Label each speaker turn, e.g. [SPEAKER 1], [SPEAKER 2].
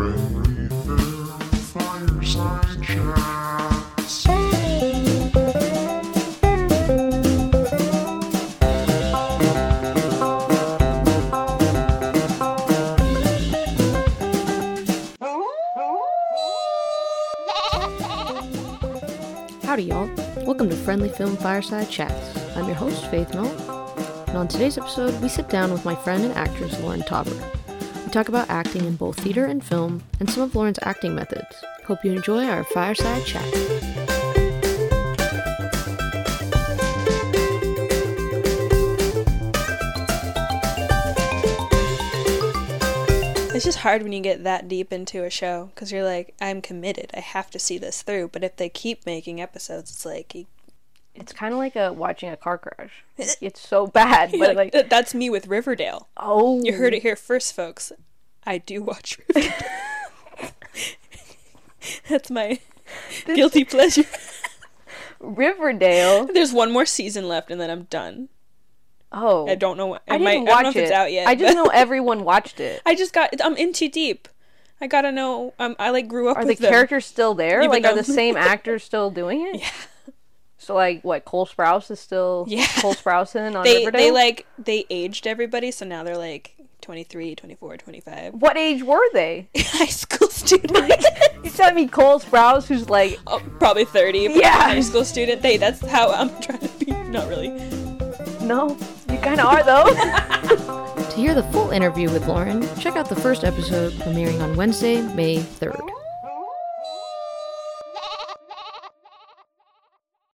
[SPEAKER 1] Howdy, y'all. Welcome to Friendly Film Fireside Chats. I'm your host, Faith Mill. And on today's episode, we sit down with my friend and actress, Lauren Tauber. We talk about acting in both theater and film and some of Lauren's acting methods. Hope you enjoy our fireside chat.
[SPEAKER 2] It's just hard when you get that deep into a show because you're like, I'm committed. I have to see this through. But if they keep making episodes, it's like, you-
[SPEAKER 1] It's kind of like a, watching a car crash. It's so bad, but like,
[SPEAKER 2] Th- that's me with Riverdale.
[SPEAKER 1] oh,
[SPEAKER 2] You heard it here first, folks. I do watch Riverdale. that's my guilty pleasure.
[SPEAKER 1] Riverdale.
[SPEAKER 2] There's one more season left, and then I'm done.
[SPEAKER 1] Oh,
[SPEAKER 2] I don't know. What,
[SPEAKER 1] I didn't
[SPEAKER 2] might,
[SPEAKER 1] watch
[SPEAKER 2] I don't know if it's out yet.
[SPEAKER 1] I just
[SPEAKER 2] but-
[SPEAKER 1] know everyone watched it.
[SPEAKER 2] I just got. I'm in too deep. I gotta know. Um, I like grew up
[SPEAKER 1] Are the
[SPEAKER 2] them.
[SPEAKER 1] characters still there?
[SPEAKER 2] Even
[SPEAKER 1] like, are the same actors still doing it?
[SPEAKER 2] Yeah.
[SPEAKER 1] So, like, what? Cole Sprouse is still
[SPEAKER 2] Yeah.
[SPEAKER 1] Cole Sprouse on
[SPEAKER 2] They
[SPEAKER 1] Riverdale.
[SPEAKER 2] they like they aged everybody, so now they're like 23, 24, 25.
[SPEAKER 1] What age were they?
[SPEAKER 2] high school student.
[SPEAKER 1] You telling me Cole Sprouse, who's like,
[SPEAKER 2] oh, probably 30. but
[SPEAKER 1] Yeah.
[SPEAKER 2] High school student. Hey, that's how I'm trying to be. Not really.
[SPEAKER 1] no, you kind of are though. to hear the full interview with Lauren, check out the first episode premiering on Wednesday, May 3rd.